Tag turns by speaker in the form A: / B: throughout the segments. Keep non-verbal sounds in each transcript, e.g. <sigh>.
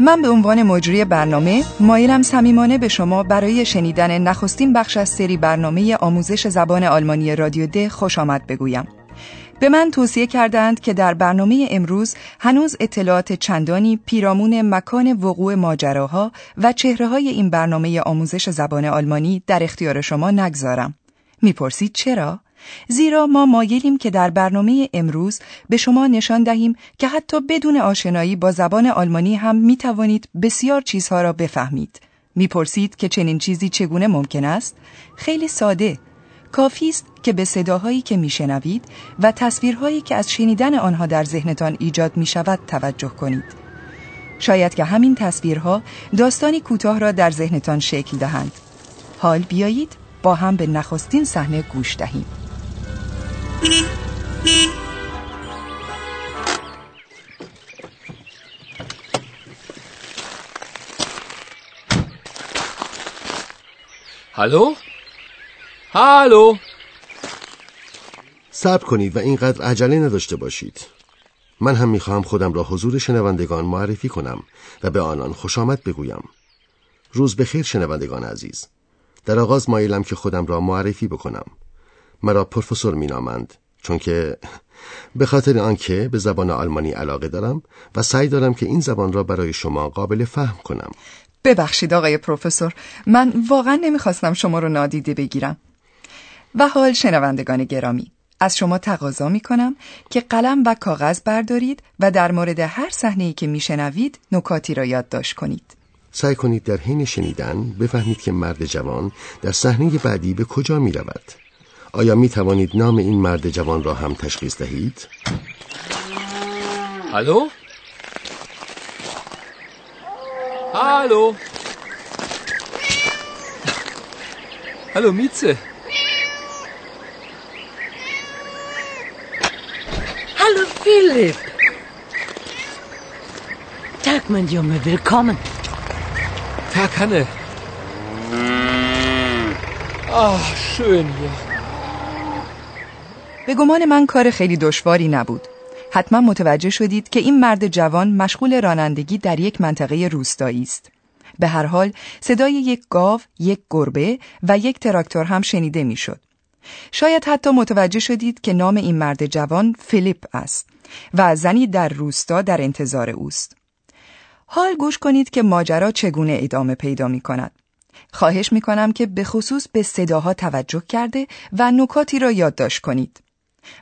A: من به عنوان مجری برنامه مایلم صمیمانه به شما برای شنیدن نخستین بخش از سری برنامه آموزش زبان آلمانی رادیو د خوش آمد بگویم به من توصیه کردند که در برنامه امروز هنوز اطلاعات چندانی پیرامون مکان وقوع ماجراها و چهره های این برنامه آموزش زبان آلمانی در اختیار شما نگذارم. می‌پرسید چرا؟ زیرا ما مایلیم که در برنامه امروز به شما نشان دهیم که حتی بدون آشنایی با زبان آلمانی هم می توانید بسیار چیزها را بفهمید. می‌پرسید که چنین چیزی چگونه ممکن است؟ خیلی ساده. کافی است که به صداهایی که میشنوید و تصویرهایی که از شنیدن آنها در ذهنتان ایجاد می شود توجه کنید. شاید که همین تصویرها داستانی کوتاه را در ذهنتان شکل دهند. حال بیایید با هم به نخستین صحنه گوش دهیم.
B: Hallo? Hallo?
C: صبر کنید و اینقدر عجله نداشته باشید. من هم می‌خواهم خودم را حضور شنوندگان معرفی کنم و به آنان خوش آمد بگویم. روز بخیر شنوندگان عزیز. در آغاز مایلم که خودم را معرفی بکنم. مرا پروفسور مینامند چون که <laughs> به خاطر آنکه به زبان آلمانی علاقه دارم و سعی دارم که این زبان را برای شما قابل فهم کنم.
A: ببخشید آقای پروفسور من واقعا نمی‌خواستم شما رو نادیده بگیرم و حال شنوندگان گرامی از شما تقاضا می کنم که قلم و کاغذ بردارید و در مورد هر صحنه‌ای که میشنوید نکاتی را یادداشت کنید
C: سعی کنید در حین شنیدن بفهمید که مرد جوان در صحنه بعدی به کجا می رود آیا می توانید نام این مرد جوان را هم تشخیص دهید؟
B: Hallo? Hallo? Hallo Mieze.
D: Hallo Philipp. Tag, mein Junge, willkommen.
B: Tag Hanne. Ach, schön hier.
A: به گمان من کار خیلی دشواری نبود حتما متوجه شدید که این مرد جوان مشغول رانندگی در یک منطقه روستایی است به هر حال صدای یک گاو، یک گربه و یک تراکتور هم شنیده می‌شد. شاید حتی متوجه شدید که نام این مرد جوان فیلیپ است و زنی در روستا در انتظار اوست. حال گوش کنید که ماجرا چگونه ادامه پیدا می کند. خواهش می کنم که به خصوص به صداها توجه کرده و نکاتی را یادداشت کنید.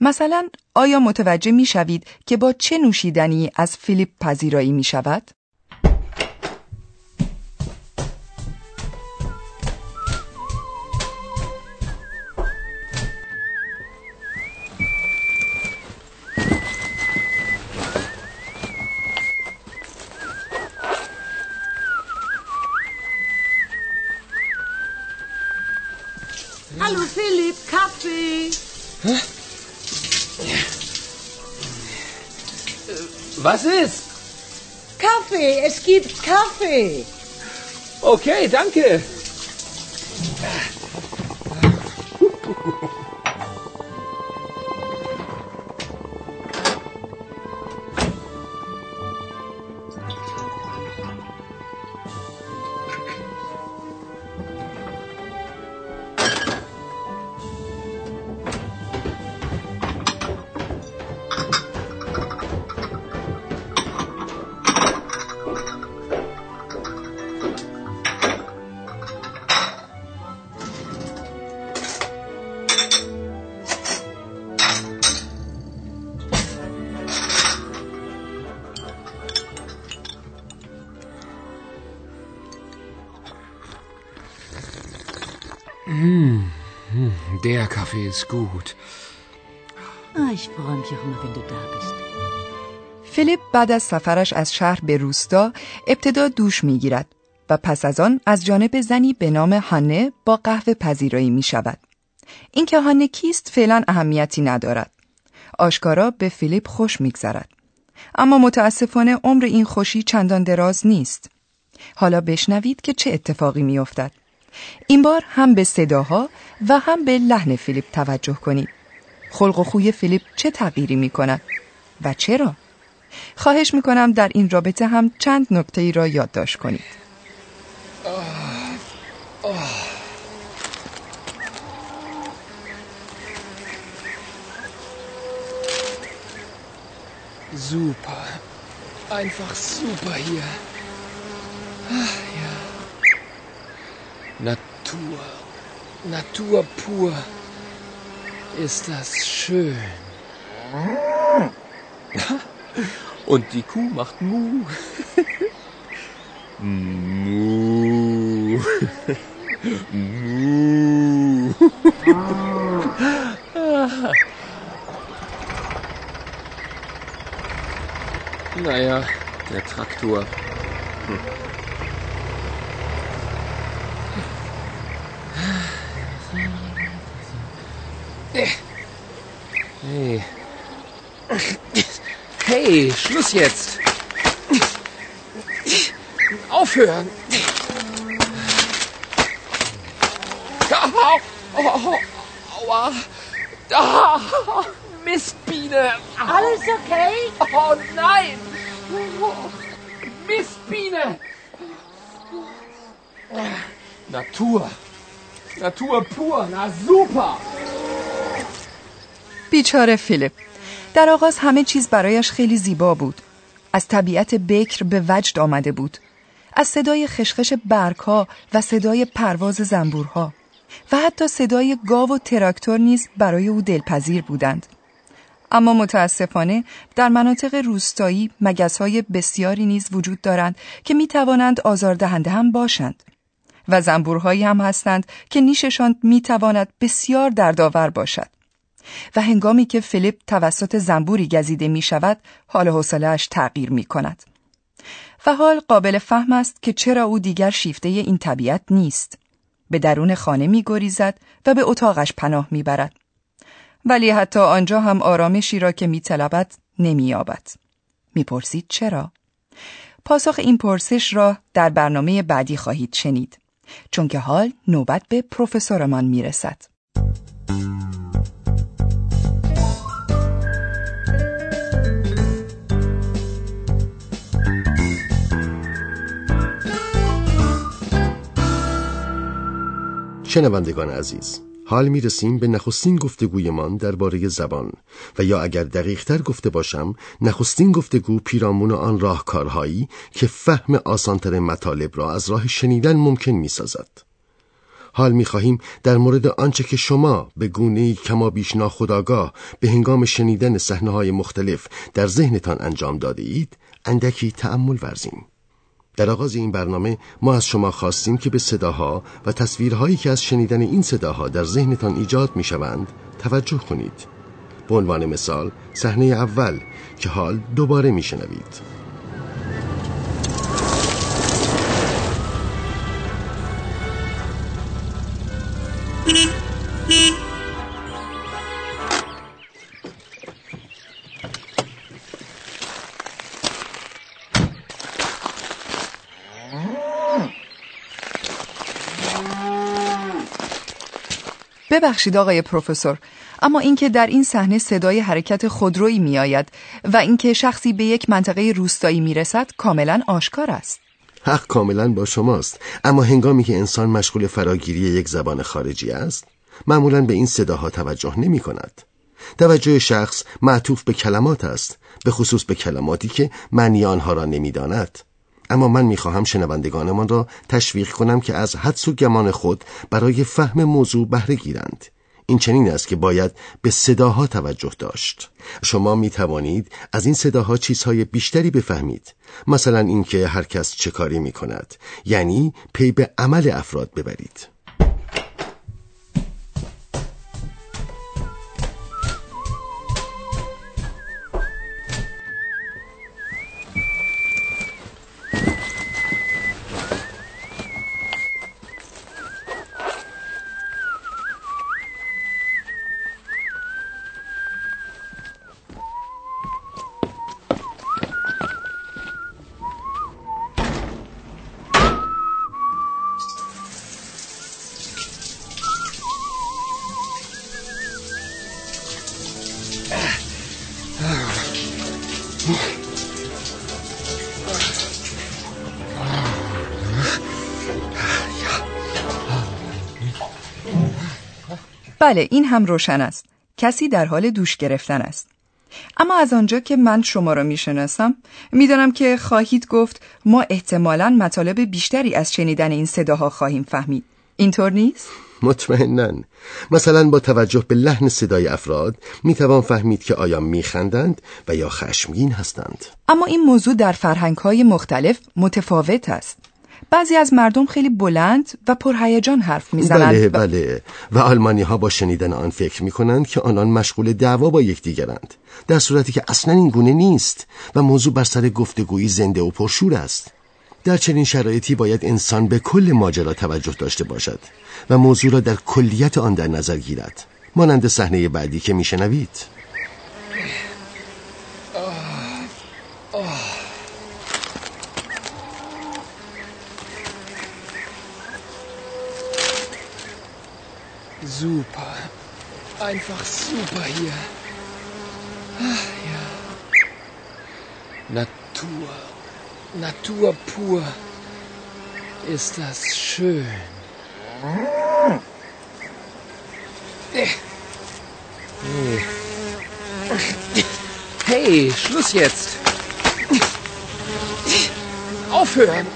A: مثلا آیا متوجه می شوید که با چه نوشیدنی از فیلیپ پذیرایی می شود؟
B: Was ist?
D: Kaffee, es gibt Kaffee.
B: Okay, danke. Der Kaffee ist gut.
D: Ah, ich freue mich auch immer, wenn du da bist.
A: فیلیپ بعد از سفرش از شهر به روستا ابتدا دوش می‌گیرد و پس از آن از جانب زنی به نام هانه با قهوه پذیرایی می شود. اینکه هانه کیست فعلا اهمیتی ندارد. آشکارا به فیلیپ خوش میگذرد. اما متاسفانه عمر این خوشی چندان دراز نیست. حالا بشنوید که چه اتفاقی میافتد. این بار هم به صداها و هم به لحن فیلیپ توجه کنید. خلق و خوی فیلیپ چه تغییری می کند و چرا؟ خواهش می کنم در این رابطه هم چند نکته ای را یادداشت کنید.
B: Super. Einfach super hier. Natur pur. Ist das schön. <laughs> Und die Kuh macht Mu. <laughs> Mu. <laughs> Mu. Naja, der Traktor. Hm. Hey, Schluss jetzt. Aufhören. Aua. Mistbiene.
D: Alles okay?
B: Oh nein. Mistbiene. Natur. Natur pur. Na super.
A: Bichore Philipp. در آغاز همه چیز برایش خیلی زیبا بود. از طبیعت بکر به وجد آمده بود. از صدای خشخش برگها و صدای پرواز زنبورها. و حتی صدای گاو و تراکتور نیز برای او دلپذیر بودند. اما متاسفانه در مناطق روستایی های بسیاری نیز وجود دارند که می توانند آزاردهنده هم باشند. و زنبورهایی هم هستند که نیششان می تواند بسیار دردآور باشد. و هنگامی که فیلیپ توسط زنبوری گزیده می شود حال حوصلهاش تغییر می کند. و حال قابل فهم است که چرا او دیگر شیفته این طبیعت نیست. به درون خانه می گریزد و به اتاقش پناه می برد. ولی حتی آنجا هم آرامشی را که می طلبد نمی یابد. می پرسید چرا؟ پاسخ این پرسش را در برنامه بعدی خواهید شنید. چون که حال نوبت به پروفسورمان می رسد.
C: شنوندگان عزیز حال می رسیم به نخستین گفتگویمان درباره زبان و یا اگر دقیقتر گفته باشم نخستین گفتگو پیرامون آن راهکارهایی که فهم آسانتر مطالب را از راه شنیدن ممکن می سازد. حال می خواهیم در مورد آنچه که شما به گونه کما بیش ناخداگاه به هنگام شنیدن صحنه های مختلف در ذهنتان انجام داده اید اندکی تأمل ورزیم. در آغاز این برنامه ما از شما خواستیم که به صداها و تصویرهایی که از شنیدن این صداها در ذهنتان ایجاد می شوند توجه کنید. به عنوان مثال صحنه اول که حال دوباره می شنوید.
A: ببخشید آقای پروفسور اما اینکه در این صحنه صدای حرکت خودرویی میآید و اینکه شخصی به یک منطقه روستایی می‌رسد کاملا آشکار است.
C: حق کاملا با شماست. اما هنگامی که انسان مشغول فراگیری یک زبان خارجی است معمولا به این صداها توجه نمی کند. توجه شخص معطوف به کلمات است به خصوص به کلماتی که معنی آنها را نمی‌داند. اما من می‌خواهم شنوندگانمان را تشویق کنم که از حدس و گمان خود برای فهم موضوع بهره گیرند. این چنین است که باید به صداها توجه داشت. شما می توانید از این صداها چیزهای بیشتری بفهمید. مثلا اینکه هر کس چه کاری می کند یعنی پی به عمل افراد ببرید.
A: بله این هم روشن است. کسی در حال دوش گرفتن است. اما از آنجا که من شما را می‌شناسم می‌دانم که خواهید گفت ما احتمالا مطالب بیشتری از شنیدن این صداها خواهیم فهمید. اینطور نیست؟
C: مطمئنا. مثلا با توجه به لحن صدای افراد می‌توان فهمید که آیا میخندند و یا خشمگین هستند.
A: اما این موضوع در فرهنگ های مختلف متفاوت است. بعضی از مردم خیلی بلند و پرهیجان حرف می‌زنند.
C: بله بله. و آلمانی ها با شنیدن آن فکر می کنند که آنان مشغول دعوا با یکدیگرند. در صورتی که اصلا این گونه نیست و موضوع بر سر گفتگویی زنده و پرشور است. در چنین شرایطی باید انسان به کل ماجرا توجه داشته باشد و موضوع را در کلیت آن در نظر گیرد. مانند صحنه بعدی که میشنوید.
B: Super. Einfach super hier. Ach, ja. Natur. Natur pur. Ist das schön. Hey. Hey, Schluss jetzt. Aufhören.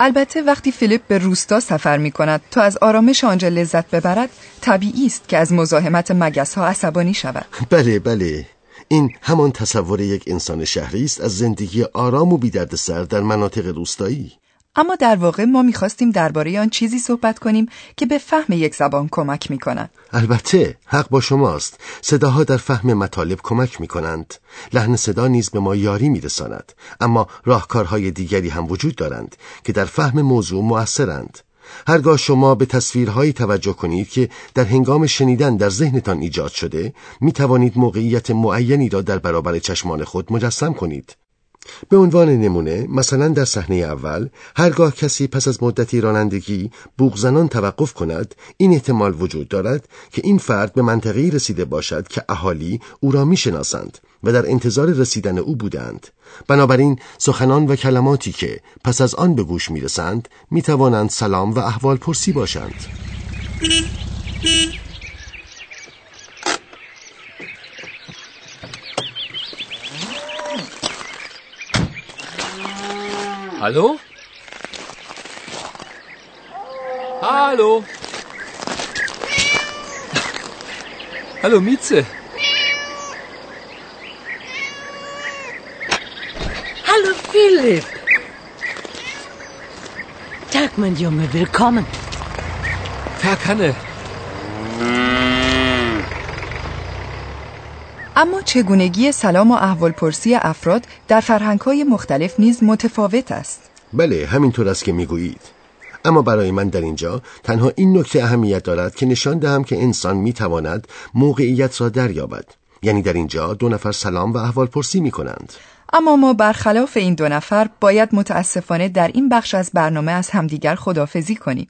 A: البته وقتی فیلیپ به روستا سفر می کند تا از آرامش آنجا لذت ببرد طبیعی است که از مزاحمت مگس ها عصبانی شود.
C: بله بله. این همان تصور یک انسان شهری است از زندگی آرام و بیدردسر در مناطق روستایی.
A: اما در واقع ما می‌خواستیم درباره آن چیزی صحبت کنیم که به فهم یک زبان کمک می‌کنند.
C: البته حق با شماست صداها در فهم مطالب کمک می کنند لحن صدا نیز به ما یاری می رساند. اما راهکارهای دیگری هم وجود دارند که در فهم موضوع مؤثرند هرگاه شما به تصویرهایی توجه کنید که در هنگام شنیدن در ذهنتان ایجاد شده می توانید موقعیت معینی را در برابر چشمان خود مجسم کنید به عنوان نمونه مثلا در صحنه اول هرگاه کسی پس از مدتی رانندگی بوغزنان توقف کند این احتمال وجود دارد که این فرد به منطقه‌ای رسیده باشد که اهالی او را می‌شناسند و در انتظار رسیدن او بودند. بنابراین سخنان و کلماتی که پس از آن به گوش می‌رسند می‌توانند سلام و احوال پرسی باشند.
B: Hallo? Hallo? Hallo, Mieze.
D: Hallo Philipp. Tag, mein Junge, willkommen.
B: Tag, Hanne.
A: اما چگونگی سلام و احوالپرسی افراد در فرهنگ‌های مختلف نیز متفاوت است.
C: بله همینطور است که می‌گویید اما برای من در اینجا تنها این نکته اهمیت دارد که نشان دهم که انسان می‌تواند موقعیت را دریابد یعنی در اینجا دو نفر سلام و احوال پرسی می کنند
A: اما ما برخلاف این دو نفر باید متاسفانه در این بخش از برنامه از همدیگر خدافزی کنیم.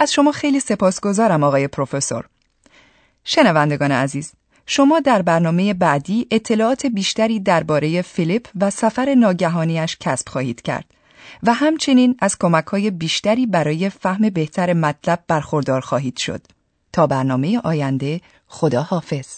A: از شما خیلی سپاسگزارم آقای پروفسور. شنوندگان عزیز، شما در برنامه بعدی اطلاعات بیشتری درباره فیلیپ و سفر ناگهانیش کسب خواهید کرد و همچنین از کمک‌های بیشتری برای فهم بهتر مطلب برخوردار خواهید شد. تا برنامه آینده خدا حافظ.